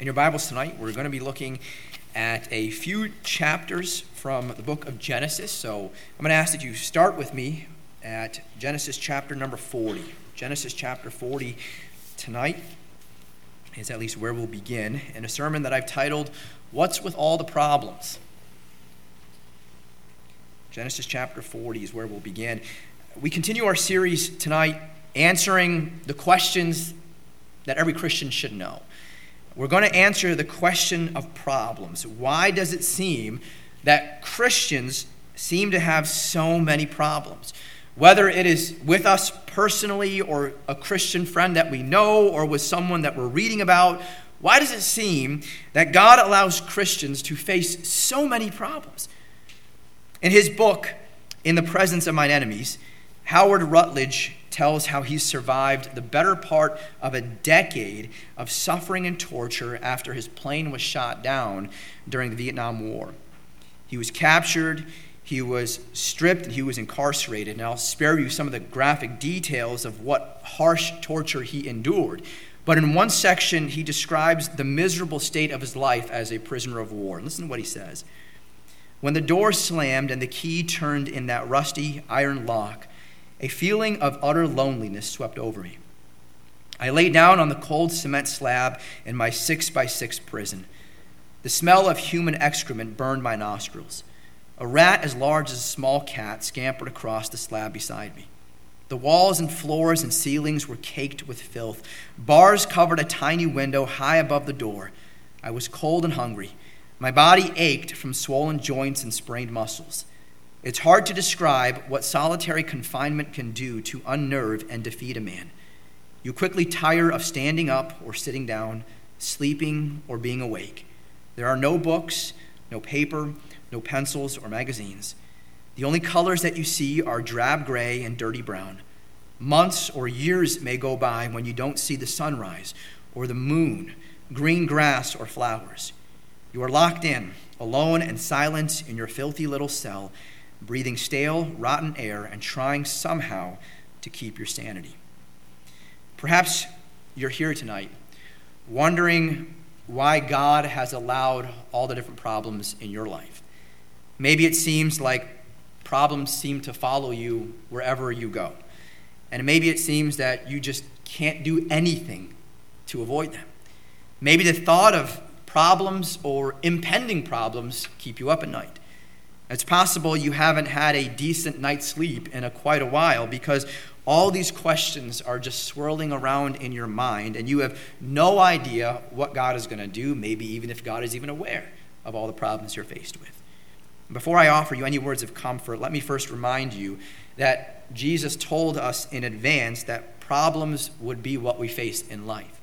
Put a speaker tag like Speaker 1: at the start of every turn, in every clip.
Speaker 1: In your Bibles tonight, we're going to be looking at a few chapters from the book of Genesis. So I'm going to ask that you start with me at Genesis chapter number 40. Genesis chapter 40 tonight is at least where we'll begin in a sermon that I've titled, What's with All the Problems? Genesis chapter 40 is where we'll begin. We continue our series tonight answering the questions that every Christian should know. We're going to answer the question of problems. Why does it seem that Christians seem to have so many problems? Whether it is with us personally or a Christian friend that we know or with someone that we're reading about, why does it seem that God allows Christians to face so many problems? In his book, In the Presence of Mine Enemies, Howard Rutledge tells how he survived the better part of a decade of suffering and torture after his plane was shot down during the Vietnam War. He was captured, he was stripped, and he was incarcerated. And I'll spare you some of the graphic details of what harsh torture he endured. But in one section, he describes the miserable state of his life as a prisoner of war. Listen to what he says. When the door slammed and the key turned in that rusty iron lock, a feeling of utter loneliness swept over me. I lay down on the cold cement slab in my six by six prison. The smell of human excrement burned my nostrils. A rat as large as a small cat scampered across the slab beside me. The walls and floors and ceilings were caked with filth. Bars covered a tiny window high above the door. I was cold and hungry. My body ached from swollen joints and sprained muscles. It's hard to describe what solitary confinement can do to unnerve and defeat a man. You quickly tire of standing up or sitting down, sleeping or being awake. There are no books, no paper, no pencils or magazines. The only colors that you see are drab gray and dirty brown. Months or years may go by when you don't see the sunrise or the moon, green grass or flowers. You are locked in, alone and silent in your filthy little cell breathing stale, rotten air, and trying somehow to keep your sanity. Perhaps you're here tonight wondering why God has allowed all the different problems in your life. Maybe it seems like problems seem to follow you wherever you go. And maybe it seems that you just can't do anything to avoid them. Maybe the thought of problems or impending problems keep you up at night. It's possible you haven't had a decent night's sleep in a quite a while because all these questions are just swirling around in your mind and you have no idea what God is going to do, maybe even if God is even aware of all the problems you're faced with. Before I offer you any words of comfort, let me first remind you that Jesus told us in advance that problems would be what we face in life.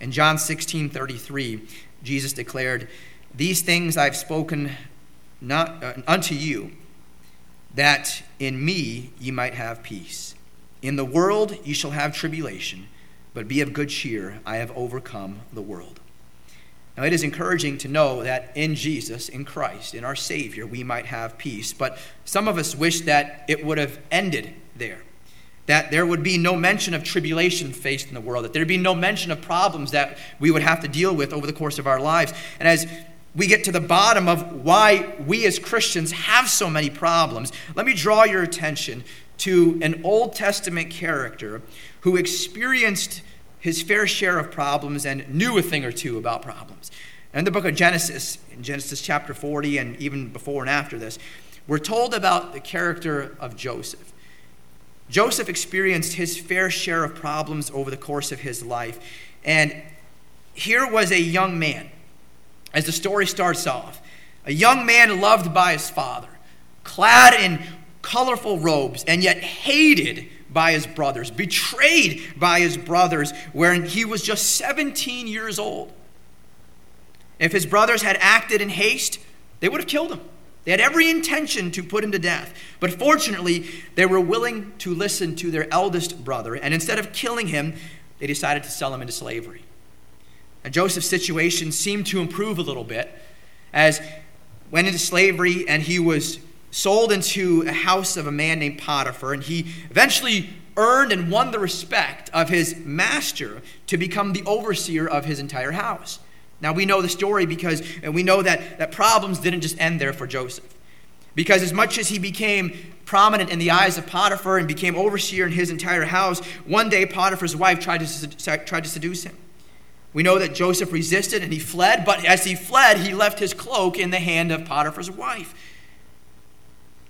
Speaker 1: In John 16 33, Jesus declared, These things I've spoken not uh, unto you that in me ye might have peace. In the world ye shall have tribulation, but be of good cheer, I have overcome the world. Now, it is encouraging to know that in Jesus, in Christ, in our Savior, we might have peace, but some of us wish that it would have ended there. That there would be no mention of tribulation faced in the world, that there'd be no mention of problems that we would have to deal with over the course of our lives. And as we get to the bottom of why we as Christians have so many problems, let me draw your attention to an Old Testament character who experienced his fair share of problems and knew a thing or two about problems. In the book of Genesis, in Genesis chapter 40, and even before and after this, we're told about the character of Joseph. Joseph experienced his fair share of problems over the course of his life. And here was a young man as the story starts off. A young man loved by his father, clad in colorful robes, and yet hated by his brothers, betrayed by his brothers, when he was just 17 years old. If his brothers had acted in haste, they would have killed him. They had every intention to put him to death. But fortunately, they were willing to listen to their eldest brother, and instead of killing him, they decided to sell him into slavery. And Joseph's situation seemed to improve a little bit as went into slavery and he was sold into a house of a man named Potiphar and he eventually earned and won the respect of his master to become the overseer of his entire house. Now we know the story because we know that, that problems didn't just end there for Joseph. Because as much as he became prominent in the eyes of Potiphar and became overseer in his entire house, one day Potiphar's wife tried to, tried to seduce him. We know that Joseph resisted and he fled, but as he fled, he left his cloak in the hand of Potiphar's wife.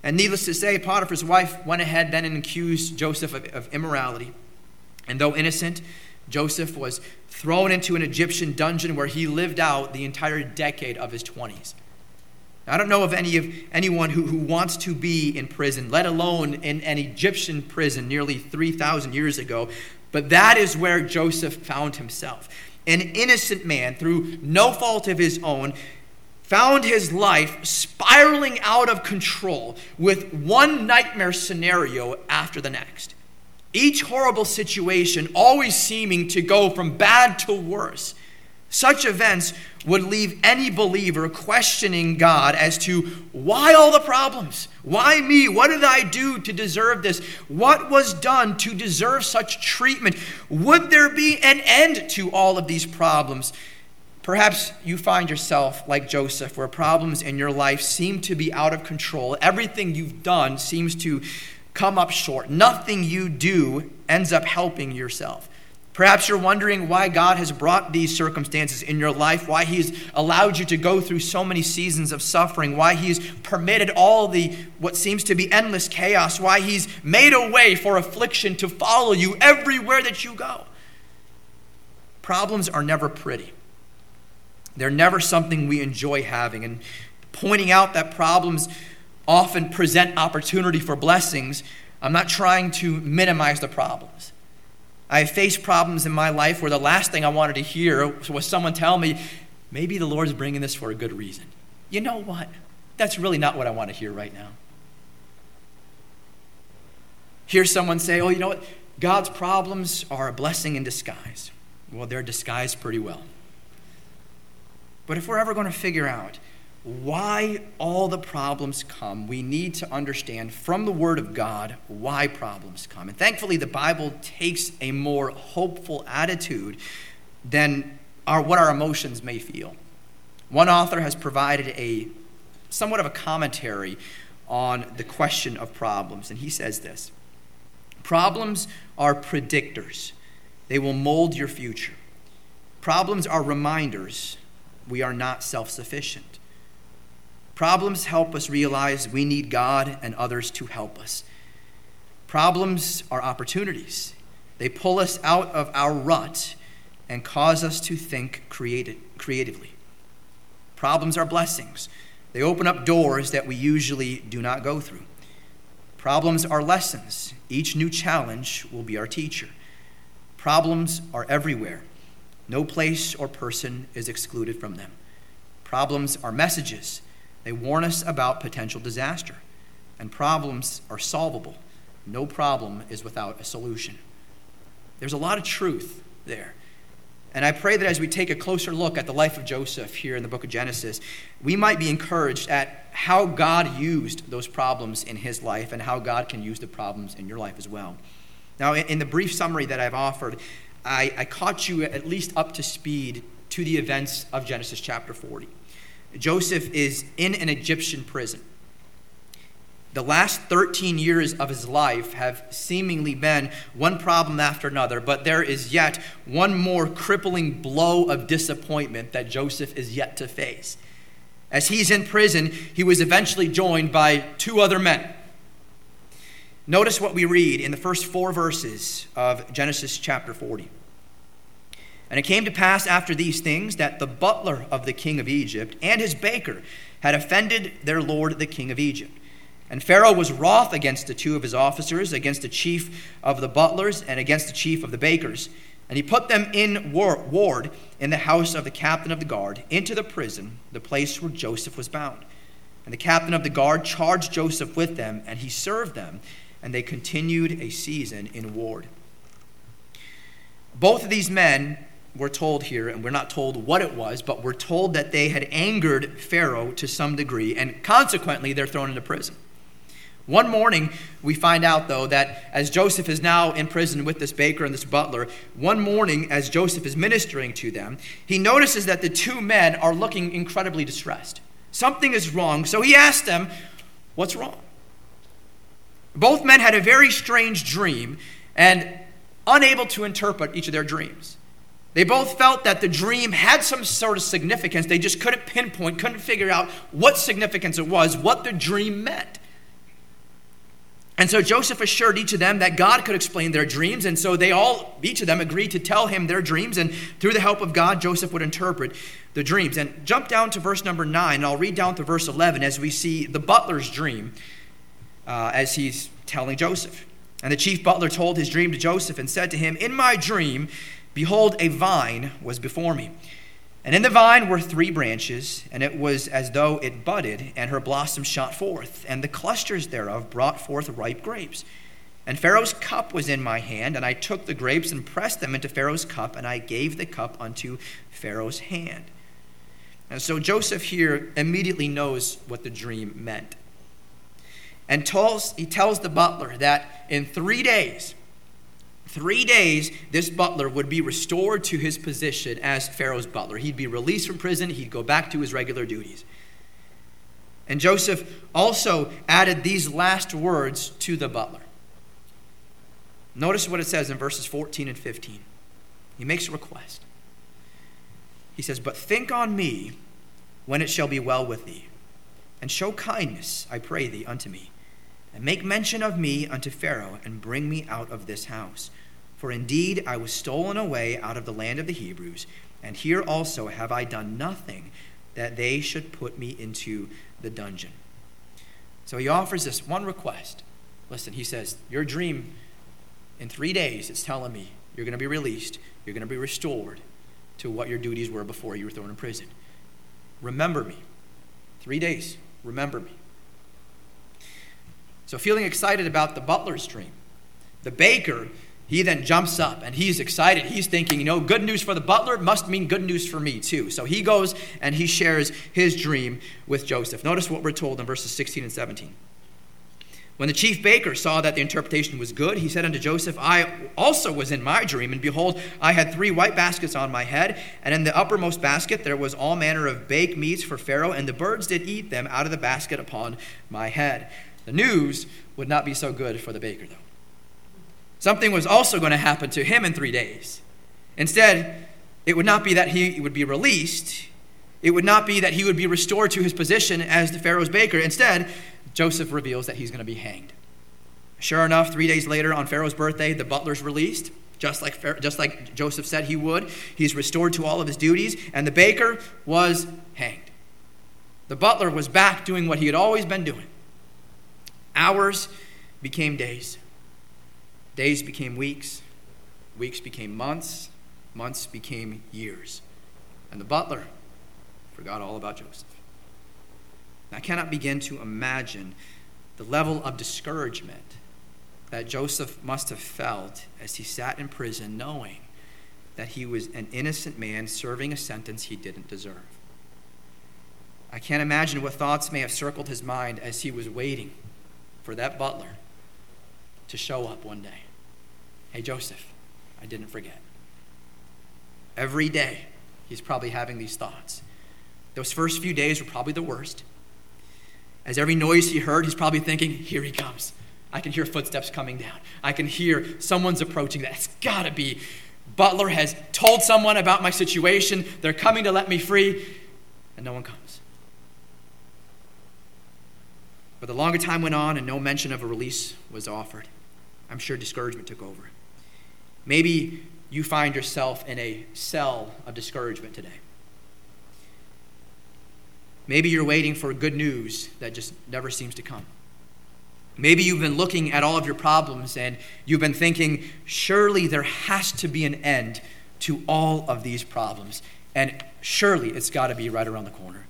Speaker 1: And needless to say, Potiphar's wife went ahead then and accused Joseph of, of immorality. And though innocent, Joseph was thrown into an Egyptian dungeon where he lived out the entire decade of his 20s. I don't know of any of anyone who, who wants to be in prison, let alone in an Egyptian prison nearly 3,000 years ago. But that is where Joseph found himself. An innocent man, through no fault of his own, found his life spiraling out of control with one nightmare scenario after the next. Each horrible situation always seeming to go from bad to worse. Such events would leave any believer questioning God as to why all the problems? Why me? What did I do to deserve this? What was done to deserve such treatment? Would there be an end to all of these problems? Perhaps you find yourself like Joseph, where problems in your life seem to be out of control. Everything you've done seems to come up short. Nothing you do ends up helping yourself. Perhaps you're wondering why God has brought these circumstances in your life, why He's allowed you to go through so many seasons of suffering, why He's permitted all the what seems to be endless chaos, why He's made a way for affliction to follow you everywhere that you go. Problems are never pretty. They're never something we enjoy having. And pointing out that problems often present opportunity for blessings, I'm not trying to minimize the problems. I faced problems in my life where the last thing I wanted to hear was someone tell me, maybe the Lord's bringing this for a good reason. You know what? That's really not what I want to hear right now. Hear someone say, oh, you know what? God's problems are a blessing in disguise. Well, they're disguised pretty well. But if we're ever going to figure out why all the problems come, we need to understand from the Word of God why problems come. And thankfully, the Bible takes a more hopeful attitude than our, what our emotions may feel. One author has provided a somewhat of a commentary on the question of problems, and he says this Problems are predictors, they will mold your future. Problems are reminders we are not self sufficient. Problems help us realize we need God and others to help us. Problems are opportunities. They pull us out of our rut and cause us to think creatively. Problems are blessings. They open up doors that we usually do not go through. Problems are lessons. Each new challenge will be our teacher. Problems are everywhere. No place or person is excluded from them. Problems are messages, they warn us about potential disaster. And problems are solvable. No problem is without a solution. There's a lot of truth there. And I pray that as we take a closer look at the life of Joseph here in the book of Genesis, we might be encouraged at how God used those problems in his life and how God can use the problems in your life as well. Now, in the brief summary that I've offered, I, I caught you at least up to speed to the events of Genesis chapter 40. Joseph is in an Egyptian prison. The last 13 years of his life have seemingly been one problem after another, but there is yet one more crippling blow of disappointment that Joseph is yet to face. As he's in prison, he was eventually joined by two other men. Notice what we read in the first four verses of Genesis chapter 40. And it came to pass after these things that the butler of the king of Egypt and his baker had offended their lord the king of Egypt. And Pharaoh was wroth against the two of his officers, against the chief of the butlers, and against the chief of the bakers. And he put them in ward in the house of the captain of the guard, into the prison, the place where Joseph was bound. And the captain of the guard charged Joseph with them, and he served them and they continued a season in ward. Both of these men were told here, and we're not told what it was, but we're told that they had angered Pharaoh to some degree, and consequently, they're thrown into prison. One morning, we find out, though, that as Joseph is now in prison with this baker and this butler, one morning, as Joseph is ministering to them, he notices that the two men are looking incredibly distressed. Something is wrong, so he asks them, What's wrong? Both men had a very strange dream and unable to interpret each of their dreams. They both felt that the dream had some sort of significance. They just couldn't pinpoint, couldn't figure out what significance it was, what the dream meant. And so Joseph assured each of them that God could explain their dreams. And so they all, each of them, agreed to tell him their dreams. And through the help of God, Joseph would interpret the dreams. And jump down to verse number 9, and I'll read down to verse 11 as we see the butler's dream uh, as he's telling Joseph. And the chief butler told his dream to Joseph and said to him, In my dream, behold, a vine was before me. And in the vine were three branches, and it was as though it budded, and her blossoms shot forth, and the clusters thereof brought forth ripe grapes. And Pharaoh's cup was in my hand, and I took the grapes and pressed them into Pharaoh's cup, and I gave the cup unto Pharaoh's hand. And so Joseph here immediately knows what the dream meant. And tells, he tells the butler that in three days, Three days, this butler would be restored to his position as Pharaoh's butler. He'd be released from prison, he'd go back to his regular duties. And Joseph also added these last words to the butler. Notice what it says in verses 14 and 15. He makes a request. He says, But think on me when it shall be well with thee, and show kindness, I pray thee, unto me, and make mention of me unto Pharaoh, and bring me out of this house. For indeed I was stolen away out of the land of the Hebrews, and here also have I done nothing that they should put me into the dungeon. So he offers this one request. Listen, he says, Your dream in three days is telling me you're going to be released, you're going to be restored to what your duties were before you were thrown in prison. Remember me. Three days, remember me. So, feeling excited about the butler's dream, the baker he then jumps up and he's excited. He's thinking, you know, good news for the butler must mean good news for me too. So he goes and he shares his dream with Joseph. Notice what we're told in verses 16 and 17. When the chief baker saw that the interpretation was good, he said unto Joseph, I also was in my dream, and behold, I had three white baskets on my head, and in the uppermost basket there was all manner of baked meats for Pharaoh, and the birds did eat them out of the basket upon my head. The news would not be so good for the baker, though. Something was also going to happen to him in three days. Instead, it would not be that he would be released, it would not be that he would be restored to his position as the Pharaoh's baker. Instead, Joseph reveals that he's going to be hanged. Sure enough, three days later, on Pharaoh's birthday, the butler's released, just like, just like Joseph said he would. He's restored to all of his duties, and the baker was hanged. The butler was back doing what he had always been doing. Hours became days. Days became weeks, weeks became months, months became years. And the butler forgot all about Joseph. I cannot begin to imagine the level of discouragement that Joseph must have felt as he sat in prison knowing that he was an innocent man serving a sentence he didn't deserve. I can't imagine what thoughts may have circled his mind as he was waiting for that butler to show up one day. Hey, Joseph, I didn't forget. Every day, he's probably having these thoughts. Those first few days were probably the worst. As every noise he heard, he's probably thinking, Here he comes. I can hear footsteps coming down. I can hear someone's approaching. That's got to be. Butler has told someone about my situation. They're coming to let me free, and no one comes. But the longer time went on and no mention of a release was offered, I'm sure discouragement took over. Maybe you find yourself in a cell of discouragement today. Maybe you're waiting for good news that just never seems to come. Maybe you've been looking at all of your problems and you've been thinking, surely there has to be an end to all of these problems. And surely it's got to be right around the corner.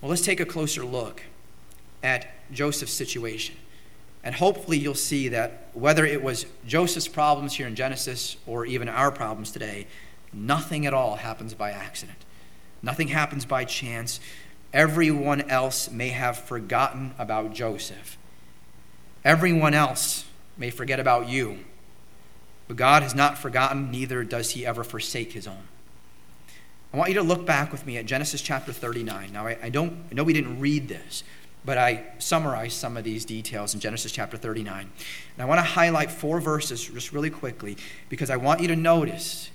Speaker 1: Well, let's take a closer look at Joseph's situation. And hopefully, you'll see that whether it was Joseph's problems here in Genesis or even our problems today, nothing at all happens by accident. Nothing happens by chance. Everyone else may have forgotten about Joseph, Everyone else may forget about you, but God has not forgotten, neither does he ever forsake his own. I want you to look back with me at Genesis chapter 39. Now, I, I don't, I know we didn't read this, but I summarized some of these details in Genesis chapter 39. And I want to highlight four verses just really quickly because I want you to notice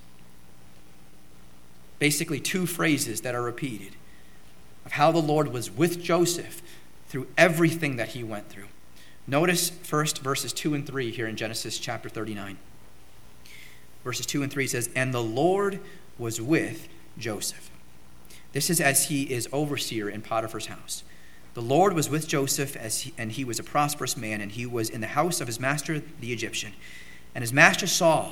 Speaker 1: basically two phrases that are repeated of how the Lord was with Joseph through everything that he went through. Notice first verses 2 and 3 here in Genesis chapter 39. Verses 2 and 3 says, And the Lord was with Joseph. This is as he is overseer in Potiphar's house. The Lord was with Joseph, as he, and he was a prosperous man, and he was in the house of his master the Egyptian. And his master saw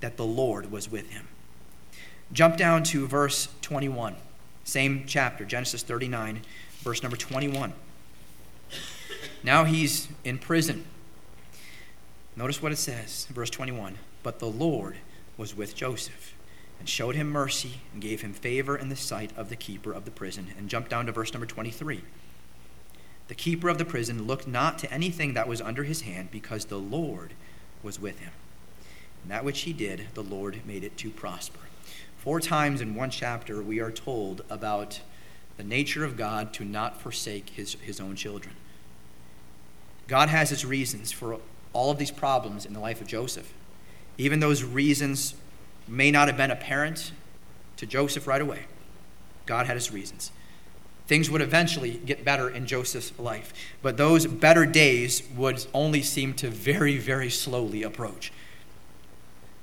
Speaker 1: that the Lord was with him. Jump down to verse 21, same chapter, Genesis 39, verse number 21. Now he's in prison. Notice what it says, verse 21. But the Lord was with Joseph and showed him mercy and gave him favor in the sight of the keeper of the prison. And jump down to verse number 23. The keeper of the prison looked not to anything that was under his hand because the Lord was with him. And that which he did, the Lord made it to prosper. Four times in one chapter, we are told about the nature of God to not forsake his, his own children. God has his reasons for all of these problems in the life of Joseph. Even those reasons may not have been apparent to Joseph right away. God had his reasons. Things would eventually get better in Joseph's life, but those better days would only seem to very, very slowly approach.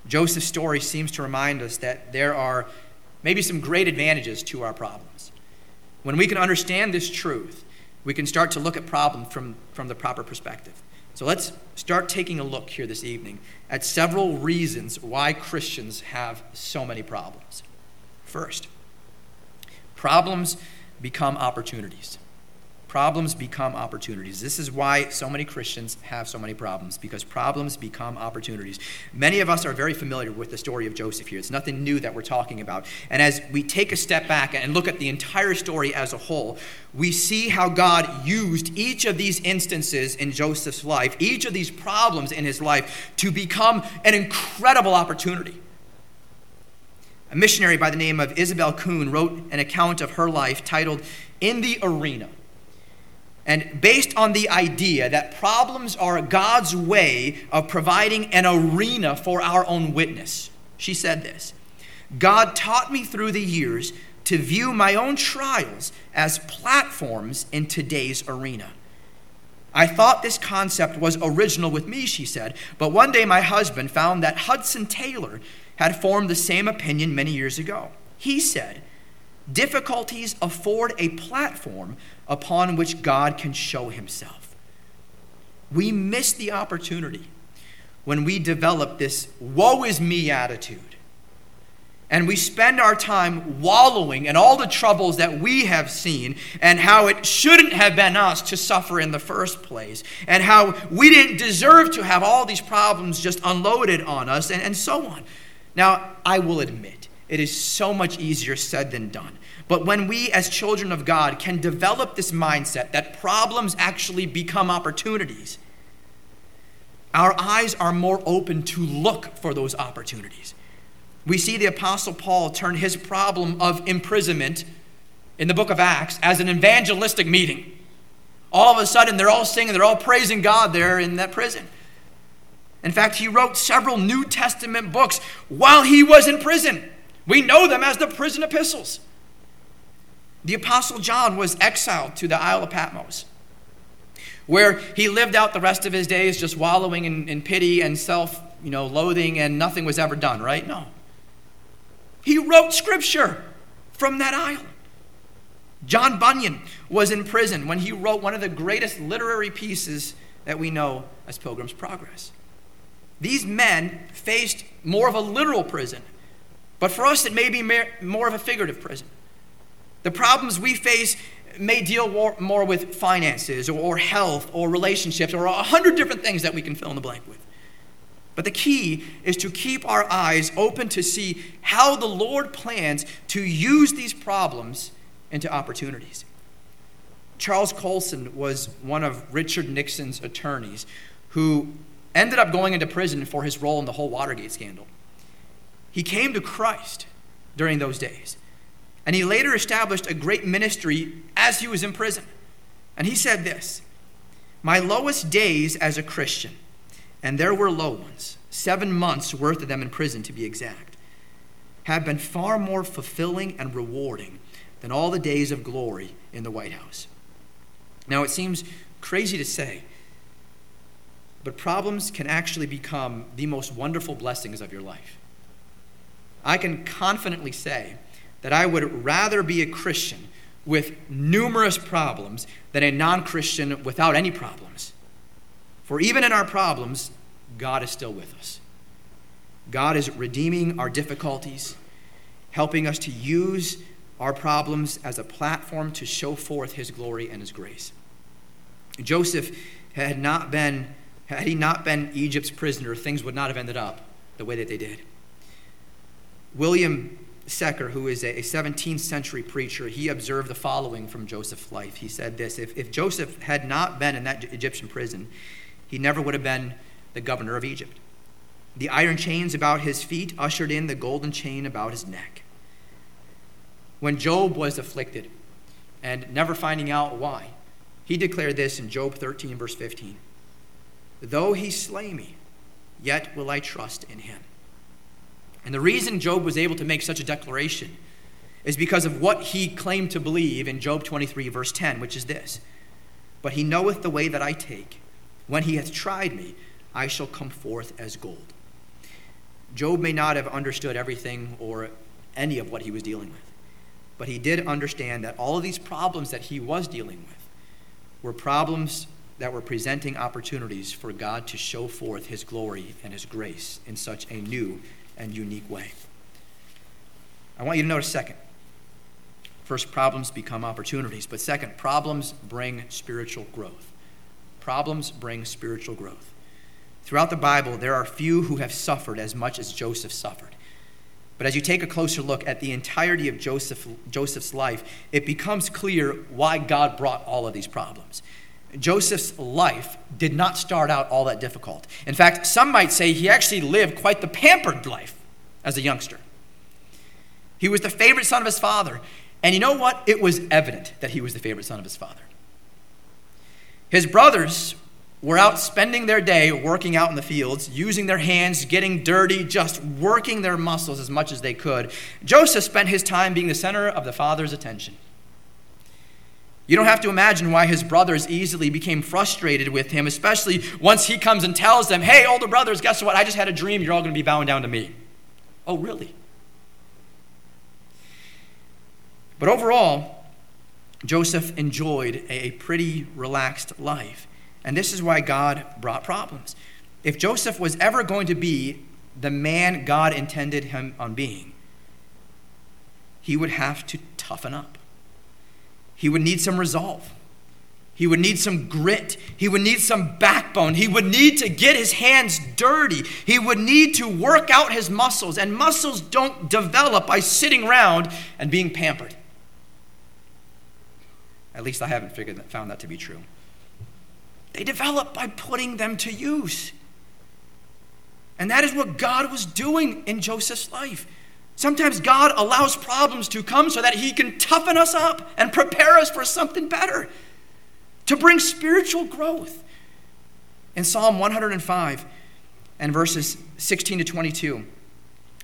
Speaker 1: Joseph's story seems to remind us that there are maybe some great advantages to our problems. When we can understand this truth, we can start to look at problems from, from the proper perspective. So let's start taking a look here this evening at several reasons why Christians have so many problems. First, problems become opportunities. Problems become opportunities. This is why so many Christians have so many problems, because problems become opportunities. Many of us are very familiar with the story of Joseph here. It's nothing new that we're talking about. And as we take a step back and look at the entire story as a whole, we see how God used each of these instances in Joseph's life, each of these problems in his life, to become an incredible opportunity. A missionary by the name of Isobel Kuhn wrote an account of her life titled In the Arena. And based on the idea that problems are God's way of providing an arena for our own witness, she said this God taught me through the years to view my own trials as platforms in today's arena. I thought this concept was original with me, she said, but one day my husband found that Hudson Taylor had formed the same opinion many years ago. He said, Difficulties afford a platform upon which God can show himself. We miss the opportunity when we develop this woe is me attitude. And we spend our time wallowing in all the troubles that we have seen, and how it shouldn't have been us to suffer in the first place, and how we didn't deserve to have all these problems just unloaded on us, and, and so on. Now, I will admit, it is so much easier said than done. But when we, as children of God, can develop this mindset that problems actually become opportunities, our eyes are more open to look for those opportunities. We see the Apostle Paul turn his problem of imprisonment in the book of Acts as an evangelistic meeting. All of a sudden, they're all singing, they're all praising God there in that prison. In fact, he wrote several New Testament books while he was in prison. We know them as the prison epistles. The Apostle John was exiled to the Isle of Patmos, where he lived out the rest of his days just wallowing in, in pity and self you know, loathing, and nothing was ever done, right? No. He wrote scripture from that isle. John Bunyan was in prison when he wrote one of the greatest literary pieces that we know as Pilgrim's Progress. These men faced more of a literal prison, but for us, it may be more of a figurative prison. The problems we face may deal more with finances or health or relationships or a hundred different things that we can fill in the blank with. But the key is to keep our eyes open to see how the Lord plans to use these problems into opportunities. Charles Colson was one of Richard Nixon's attorneys who ended up going into prison for his role in the whole Watergate scandal. He came to Christ during those days, and he later established a great ministry as he was in prison. And he said this My lowest days as a Christian, and there were low ones, seven months worth of them in prison to be exact, have been far more fulfilling and rewarding than all the days of glory in the White House. Now, it seems crazy to say, but problems can actually become the most wonderful blessings of your life. I can confidently say that I would rather be a Christian with numerous problems than a non Christian without any problems. For even in our problems, God is still with us. God is redeeming our difficulties, helping us to use our problems as a platform to show forth his glory and his grace. Joseph had not been had he not been Egypt's prisoner, things would not have ended up the way that they did. William Secker, who is a 17th century preacher, he observed the following from Joseph's life. He said this if, if Joseph had not been in that Egyptian prison, he never would have been the governor of Egypt. The iron chains about his feet ushered in the golden chain about his neck. When Job was afflicted and never finding out why, he declared this in Job 13, verse 15 Though he slay me, yet will I trust in him. And the reason Job was able to make such a declaration is because of what he claimed to believe in Job 23, verse 10, which is this But he knoweth the way that I take. When he hath tried me, I shall come forth as gold. Job may not have understood everything or any of what he was dealing with, but he did understand that all of these problems that he was dealing with were problems that were presenting opportunities for God to show forth his glory and his grace in such a new and unique way. I want you to notice second. First, problems become opportunities. But second, problems bring spiritual growth. Problems bring spiritual growth. Throughout the Bible, there are few who have suffered as much as Joseph suffered. But as you take a closer look at the entirety of Joseph, Joseph's life, it becomes clear why God brought all of these problems. Joseph's life did not start out all that difficult. In fact, some might say he actually lived quite the pampered life as a youngster. He was the favorite son of his father. And you know what? It was evident that he was the favorite son of his father. His brothers were out spending their day working out in the fields, using their hands, getting dirty, just working their muscles as much as they could. Joseph spent his time being the center of the father's attention. You don't have to imagine why his brothers easily became frustrated with him, especially once he comes and tells them, Hey, older brothers, guess what? I just had a dream. You're all going to be bowing down to me. Oh, really? But overall, Joseph enjoyed a pretty relaxed life. And this is why God brought problems. If Joseph was ever going to be the man God intended him on being, he would have to toughen up. He would need some resolve. He would need some grit. He would need some backbone. He would need to get his hands dirty. He would need to work out his muscles. And muscles don't develop by sitting around and being pampered. At least I haven't figured that, found that to be true. They develop by putting them to use. And that is what God was doing in Joseph's life. Sometimes God allows problems to come so that He can toughen us up and prepare us for something better, to bring spiritual growth. In Psalm 105 and verses 16 to 22,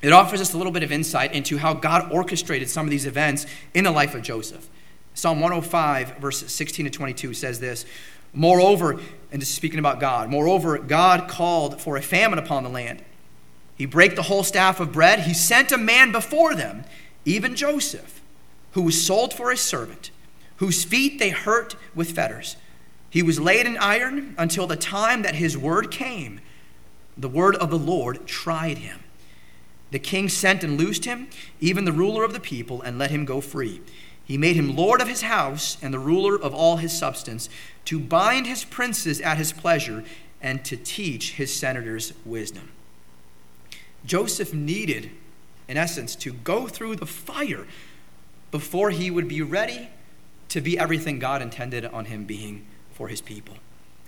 Speaker 1: it offers us a little bit of insight into how God orchestrated some of these events in the life of Joseph. Psalm 105, verses 16 to 22 says this Moreover, and this is speaking about God, moreover, God called for a famine upon the land he brake the whole staff of bread. He sent a man before them, even Joseph, who was sold for a servant, whose feet they hurt with fetters. He was laid in iron until the time that his word came. The word of the Lord tried him. The king sent and loosed him, even the ruler of the people, and let him go free. He made him lord of his house and the ruler of all his substance, to bind his princes at his pleasure, and to teach his senators wisdom. Joseph needed, in essence, to go through the fire before he would be ready to be everything God intended on him being for his people.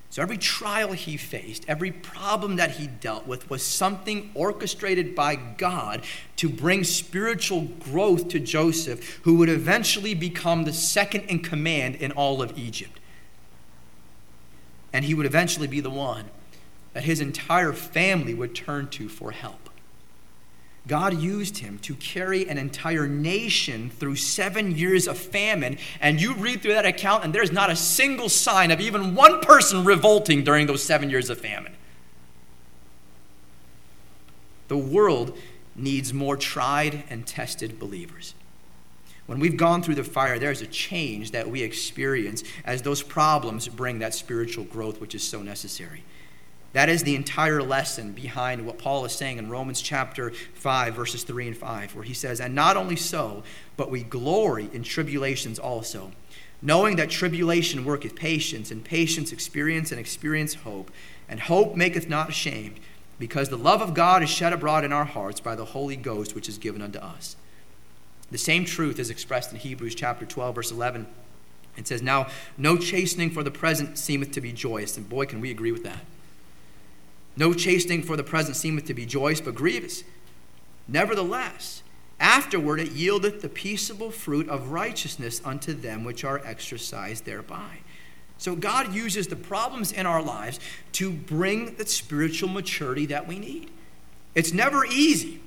Speaker 1: So every trial he faced, every problem that he dealt with was something orchestrated by God to bring spiritual growth to Joseph, who would eventually become the second in command in all of Egypt. And he would eventually be the one that his entire family would turn to for help. God used him to carry an entire nation through seven years of famine. And you read through that account, and there's not a single sign of even one person revolting during those seven years of famine. The world needs more tried and tested believers. When we've gone through the fire, there's a change that we experience as those problems bring that spiritual growth, which is so necessary. That is the entire lesson behind what Paul is saying in Romans chapter 5, verses 3 and 5, where he says, And not only so, but we glory in tribulations also, knowing that tribulation worketh patience, and patience experience, and experience hope. And hope maketh not ashamed, because the love of God is shed abroad in our hearts by the Holy Ghost, which is given unto us. The same truth is expressed in Hebrews chapter 12, verse 11. It says, Now no chastening for the present seemeth to be joyous. And boy, can we agree with that. No chastening for the present seemeth to be joyous, but grievous. Nevertheless, afterward it yieldeth the peaceable fruit of righteousness unto them which are exercised thereby. So God uses the problems in our lives to bring the spiritual maturity that we need. It's never easy.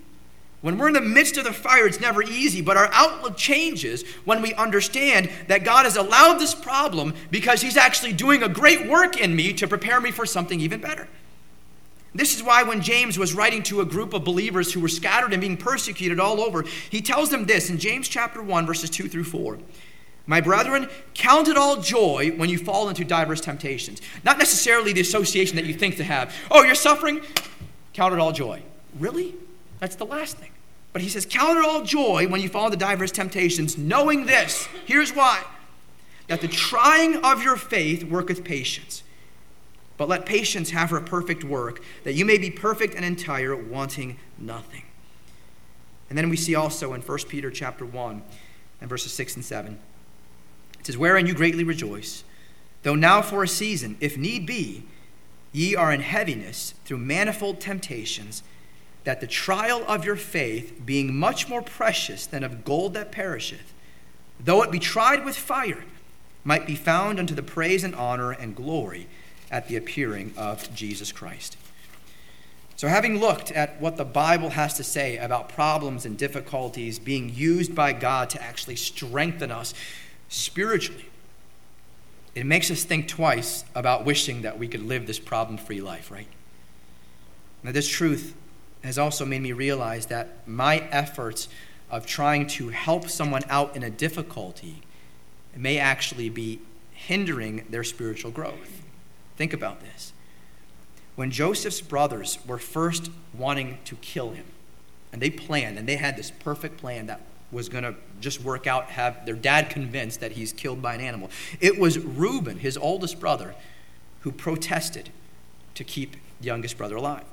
Speaker 1: When we're in the midst of the fire, it's never easy, but our outlook changes when we understand that God has allowed this problem because He's actually doing a great work in me to prepare me for something even better. This is why when James was writing to a group of believers who were scattered and being persecuted all over, he tells them this in James chapter 1 verses 2 through 4. My brethren, count it all joy when you fall into diverse temptations. Not necessarily the association that you think to have. Oh, you're suffering? Count it all joy. Really? That's the last thing. But he says, Count it all joy when you fall into diverse temptations, knowing this. Here's why that the trying of your faith worketh patience. But let patience have her perfect work, that you may be perfect and entire, wanting nothing. And then we see also in 1 Peter chapter 1 and verses 6 and 7. It says, Wherein you greatly rejoice, though now for a season, if need be, ye are in heaviness through manifold temptations, that the trial of your faith, being much more precious than of gold that perisheth, though it be tried with fire, might be found unto the praise and honor and glory at the appearing of Jesus Christ. So, having looked at what the Bible has to say about problems and difficulties being used by God to actually strengthen us spiritually, it makes us think twice about wishing that we could live this problem free life, right? Now, this truth has also made me realize that my efforts of trying to help someone out in a difficulty may actually be hindering their spiritual growth. Think about this. When Joseph's brothers were first wanting to kill him, and they planned, and they had this perfect plan that was going to just work out, have their dad convinced that he's killed by an animal. It was Reuben, his oldest brother, who protested to keep the youngest brother alive.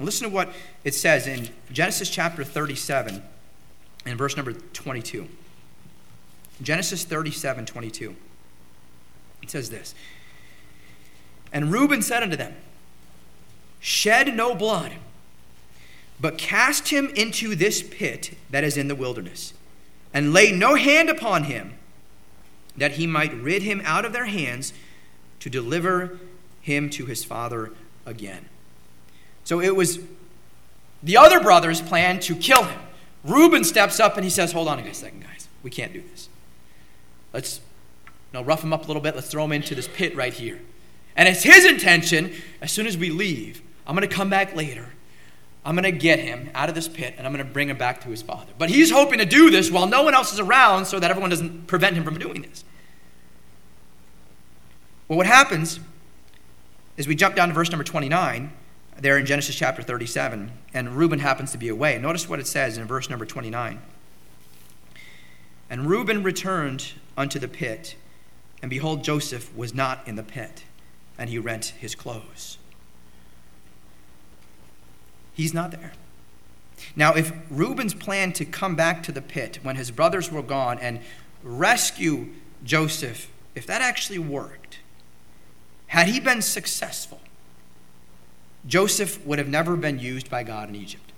Speaker 1: listen to what it says in Genesis chapter 37 and verse number 22. Genesis 37 22. It says this and Reuben said unto them, Shed no blood, but cast him into this pit that is in the wilderness, and lay no hand upon him, that he might rid him out of their hands to deliver him to his father again. So it was the other brother's plan to kill him. Reuben steps up and he says, Hold on a second, guys. We can't do this. Let's you know, rough him up a little bit. Let's throw him into this pit right here. And it's his intention, as soon as we leave, I'm going to come back later. I'm going to get him out of this pit and I'm going to bring him back to his father. But he's hoping to do this while no one else is around so that everyone doesn't prevent him from doing this. Well, what happens is we jump down to verse number 29 there in Genesis chapter 37, and Reuben happens to be away. Notice what it says in verse number 29. And Reuben returned unto the pit, and behold, Joseph was not in the pit and he rent his clothes. He's not there. Now, if Reuben's plan to come back to the pit when his brothers were gone and rescue Joseph, if that actually worked, had he been successful, Joseph would have never been used by God in Egypt.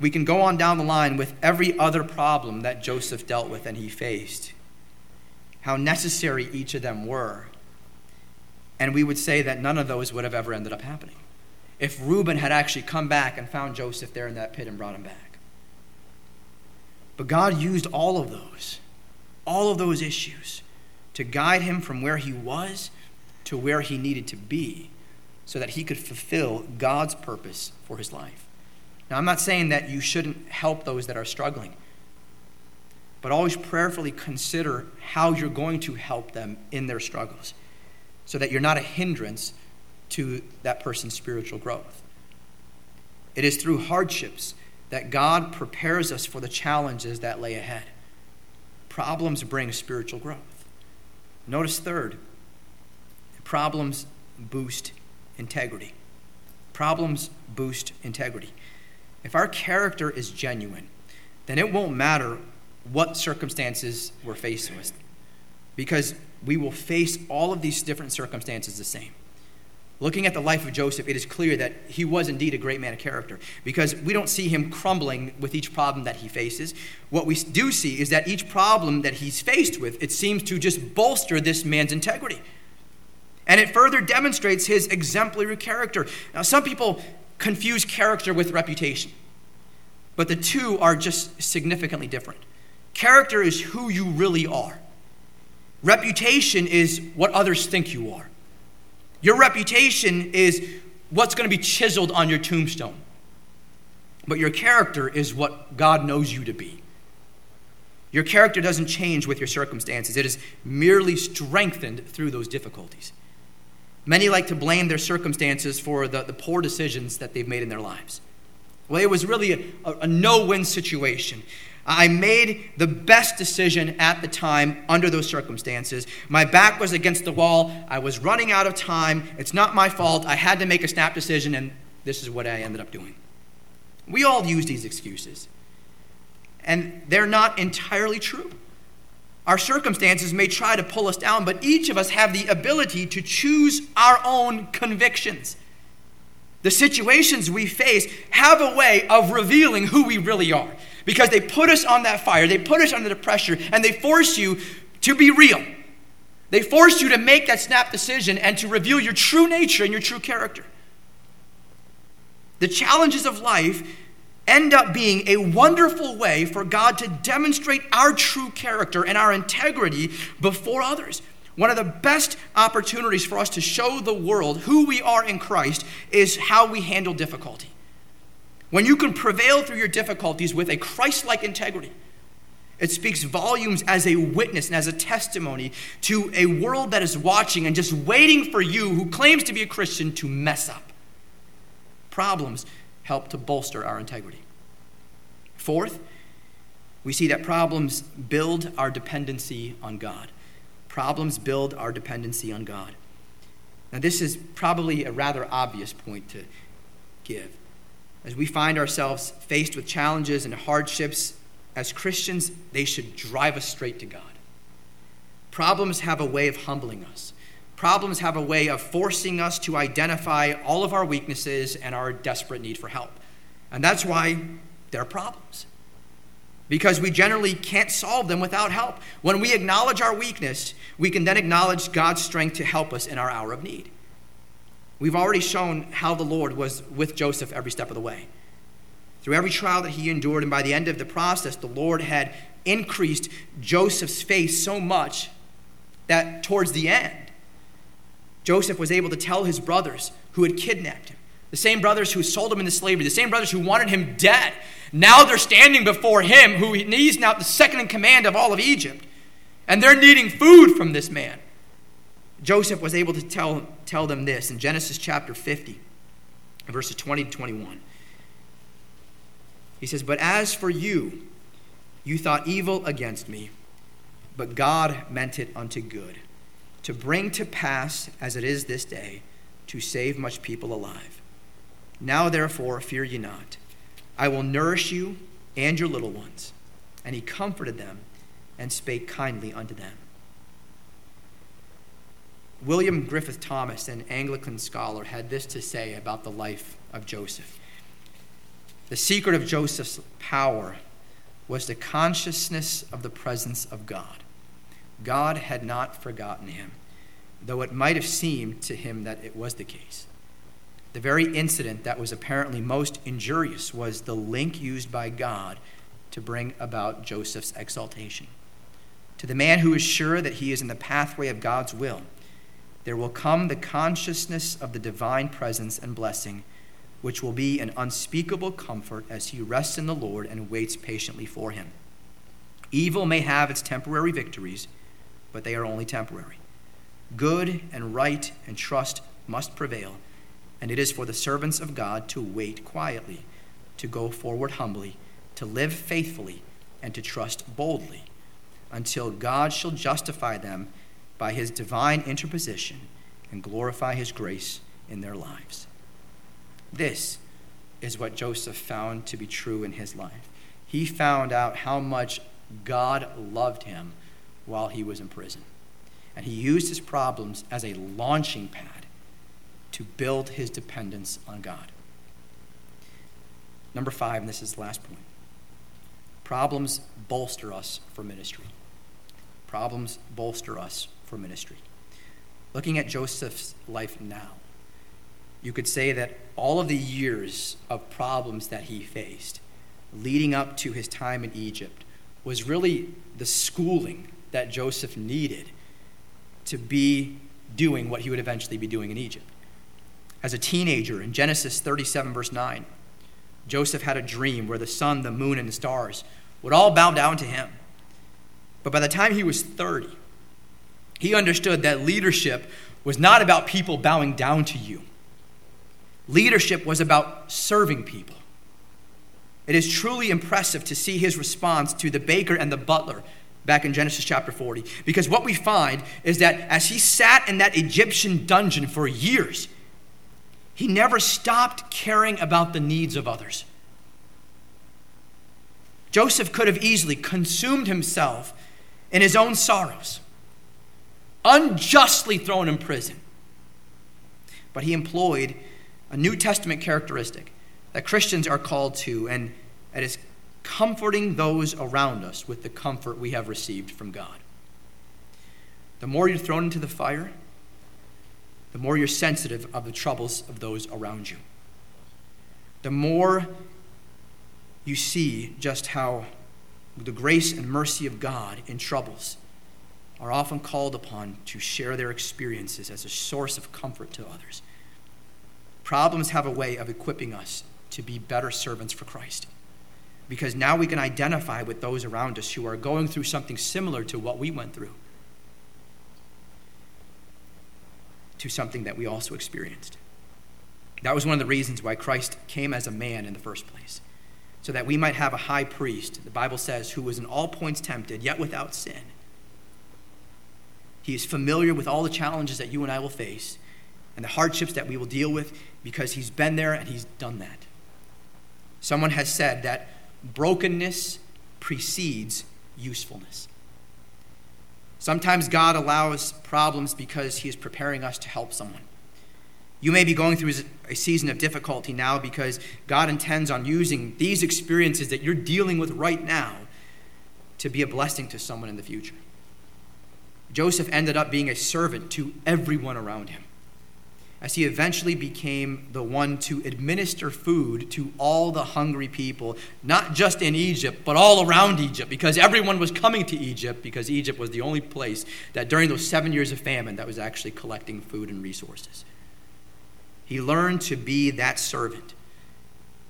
Speaker 1: We can go on down the line with every other problem that Joseph dealt with and he faced, how necessary each of them were. And we would say that none of those would have ever ended up happening if Reuben had actually come back and found Joseph there in that pit and brought him back. But God used all of those, all of those issues, to guide him from where he was to where he needed to be so that he could fulfill God's purpose for his life. Now, I'm not saying that you shouldn't help those that are struggling, but always prayerfully consider how you're going to help them in their struggles so that you're not a hindrance to that person's spiritual growth. It is through hardships that God prepares us for the challenges that lay ahead. Problems bring spiritual growth. Notice, third, problems boost integrity. Problems boost integrity. If our character is genuine, then it won't matter what circumstances we're faced with because we will face all of these different circumstances the same. Looking at the life of Joseph, it is clear that he was indeed a great man of character because we don't see him crumbling with each problem that he faces. What we do see is that each problem that he's faced with, it seems to just bolster this man's integrity. And it further demonstrates his exemplary character. Now, some people confuse character with reputation, but the two are just significantly different. Character is who you really are, reputation is what others think you are. Your reputation is what's going to be chiseled on your tombstone. But your character is what God knows you to be. Your character doesn't change with your circumstances, it is merely strengthened through those difficulties. Many like to blame their circumstances for the, the poor decisions that they've made in their lives. Well, it was really a, a, a no win situation. I made the best decision at the time under those circumstances. My back was against the wall. I was running out of time. It's not my fault. I had to make a snap decision, and this is what I ended up doing. We all use these excuses, and they're not entirely true. Our circumstances may try to pull us down, but each of us have the ability to choose our own convictions. The situations we face have a way of revealing who we really are because they put us on that fire, they put us under the pressure, and they force you to be real. They force you to make that snap decision and to reveal your true nature and your true character. The challenges of life end up being a wonderful way for God to demonstrate our true character and our integrity before others. One of the best opportunities for us to show the world who we are in Christ is how we handle difficulty. When you can prevail through your difficulties with a Christ like integrity, it speaks volumes as a witness and as a testimony to a world that is watching and just waiting for you, who claims to be a Christian, to mess up. Problems help to bolster our integrity. Fourth, we see that problems build our dependency on God. Problems build our dependency on God. Now, this is probably a rather obvious point to give. As we find ourselves faced with challenges and hardships, as Christians, they should drive us straight to God. Problems have a way of humbling us. Problems have a way of forcing us to identify all of our weaknesses and our desperate need for help. And that's why they're problems. Because we generally can't solve them without help. When we acknowledge our weakness, we can then acknowledge God's strength to help us in our hour of need. We've already shown how the Lord was with Joseph every step of the way. Through every trial that he endured, and by the end of the process, the Lord had increased Joseph's faith so much that towards the end, Joseph was able to tell his brothers who had kidnapped him, the same brothers who sold him into slavery, the same brothers who wanted him dead. Now they're standing before him, who he's now the second in command of all of Egypt. And they're needing food from this man. Joseph was able to tell, tell them this in Genesis chapter 50, verses 20 to 21. He says, But as for you, you thought evil against me, but God meant it unto good, to bring to pass, as it is this day, to save much people alive. Now therefore, fear ye not. I will nourish you and your little ones. And he comforted them and spake kindly unto them. William Griffith Thomas, an Anglican scholar, had this to say about the life of Joseph. The secret of Joseph's power was the consciousness of the presence of God. God had not forgotten him, though it might have seemed to him that it was the case. The very incident that was apparently most injurious was the link used by God to bring about Joseph's exaltation. To the man who is sure that he is in the pathway of God's will, there will come the consciousness of the divine presence and blessing, which will be an unspeakable comfort as he rests in the Lord and waits patiently for him. Evil may have its temporary victories, but they are only temporary. Good and right and trust must prevail, and it is for the servants of God to wait quietly, to go forward humbly, to live faithfully, and to trust boldly, until God shall justify them by his divine interposition and glorify his grace in their lives. This is what Joseph found to be true in his life. He found out how much God loved him while he was in prison. And he used his problems as a launching pad to build his dependence on God. Number five, and this is the last point problems bolster us for ministry. Problems bolster us for ministry. Looking at Joseph's life now, you could say that all of the years of problems that he faced leading up to his time in Egypt was really the schooling that Joseph needed to be doing what he would eventually be doing in Egypt. As a teenager, in Genesis 37, verse 9, Joseph had a dream where the sun, the moon, and the stars would all bow down to him. But by the time he was 30, he understood that leadership was not about people bowing down to you. Leadership was about serving people. It is truly impressive to see his response to the baker and the butler back in Genesis chapter 40. Because what we find is that as he sat in that Egyptian dungeon for years, he never stopped caring about the needs of others. Joseph could have easily consumed himself in his own sorrows unjustly thrown in prison. But he employed a New Testament characteristic that Christians are called to, and it is comforting those around us with the comfort we have received from God. The more you're thrown into the fire, the more you're sensitive of the troubles of those around you. The more you see just how the grace and mercy of God in troubles are often called upon to share their experiences as a source of comfort to others. Problems have a way of equipping us to be better servants for Christ. Because now we can identify with those around us who are going through something similar to what we went through, to something that we also experienced. That was one of the reasons why Christ came as a man in the first place, so that we might have a high priest, the Bible says, who was in all points tempted, yet without sin. He is familiar with all the challenges that you and I will face and the hardships that we will deal with because he's been there and he's done that. Someone has said that brokenness precedes usefulness. Sometimes God allows problems because he is preparing us to help someone. You may be going through a season of difficulty now because God intends on using these experiences that you're dealing with right now to be a blessing to someone in the future. Joseph ended up being a servant to everyone around him as he eventually became the one to administer food to all the hungry people, not just in Egypt, but all around Egypt, because everyone was coming to Egypt, because Egypt was the only place that during those seven years of famine that was actually collecting food and resources. He learned to be that servant,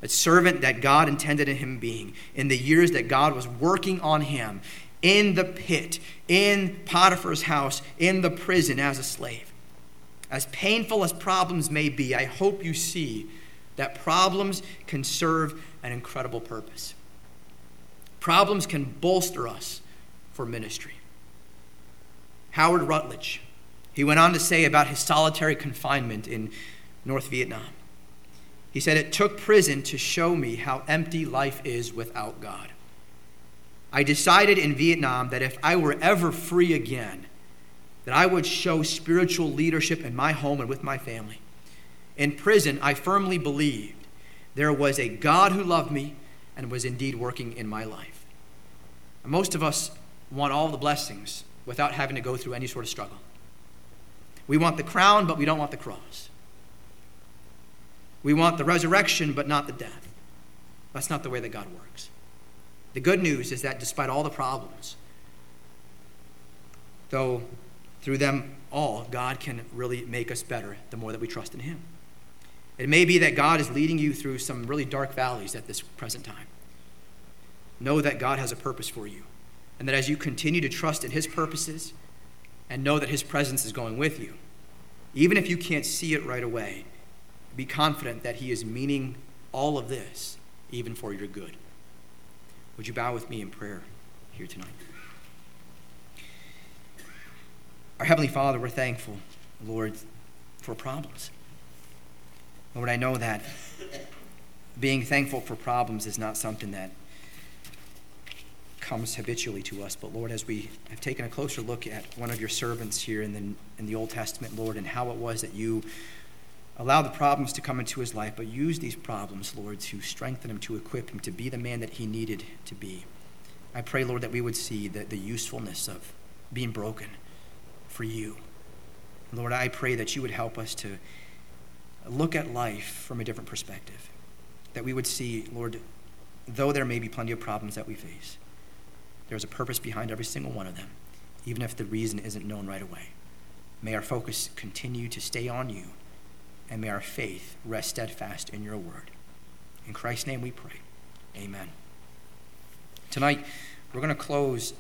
Speaker 1: a servant that God intended in him being in the years that God was working on him in the pit, in Potiphar's house, in the prison as a slave. As painful as problems may be, I hope you see that problems can serve an incredible purpose. Problems can bolster us for ministry. Howard Rutledge, he went on to say about his solitary confinement in North Vietnam. He said, It took prison to show me how empty life is without God. I decided in Vietnam that if I were ever free again, that I would show spiritual leadership in my home and with my family. In prison, I firmly believed there was a God who loved me and was indeed working in my life. And most of us want all the blessings without having to go through any sort of struggle. We want the crown, but we don't want the cross. We want the resurrection, but not the death. That's not the way that God works. The good news is that despite all the problems, though through them all, God can really make us better the more that we trust in Him. It may be that God is leading you through some really dark valleys at this present time. Know that God has a purpose for you, and that as you continue to trust in His purposes and know that His presence is going with you, even if you can't see it right away, be confident that He is meaning all of this even for your good. Would you bow with me in prayer here tonight? Our Heavenly Father, we're thankful, Lord, for problems. Lord, I know that being thankful for problems is not something that comes habitually to us. But Lord, as we have taken a closer look at one of your servants here in the, in the Old Testament, Lord, and how it was that you allowed the problems to come into his life, but use these problems, Lord, to strengthen him, to equip him, to be the man that he needed to be. I pray, Lord, that we would see the, the usefulness of being broken for you. Lord, I pray that you would help us to look at life from a different perspective. That we would see, Lord, though there may be plenty of problems that we face, there's a purpose behind every single one of them, even if the reason isn't known right away. May our focus continue to stay on you, and may our faith rest steadfast in your word. In Christ's name we pray. Amen. Tonight, we're going to close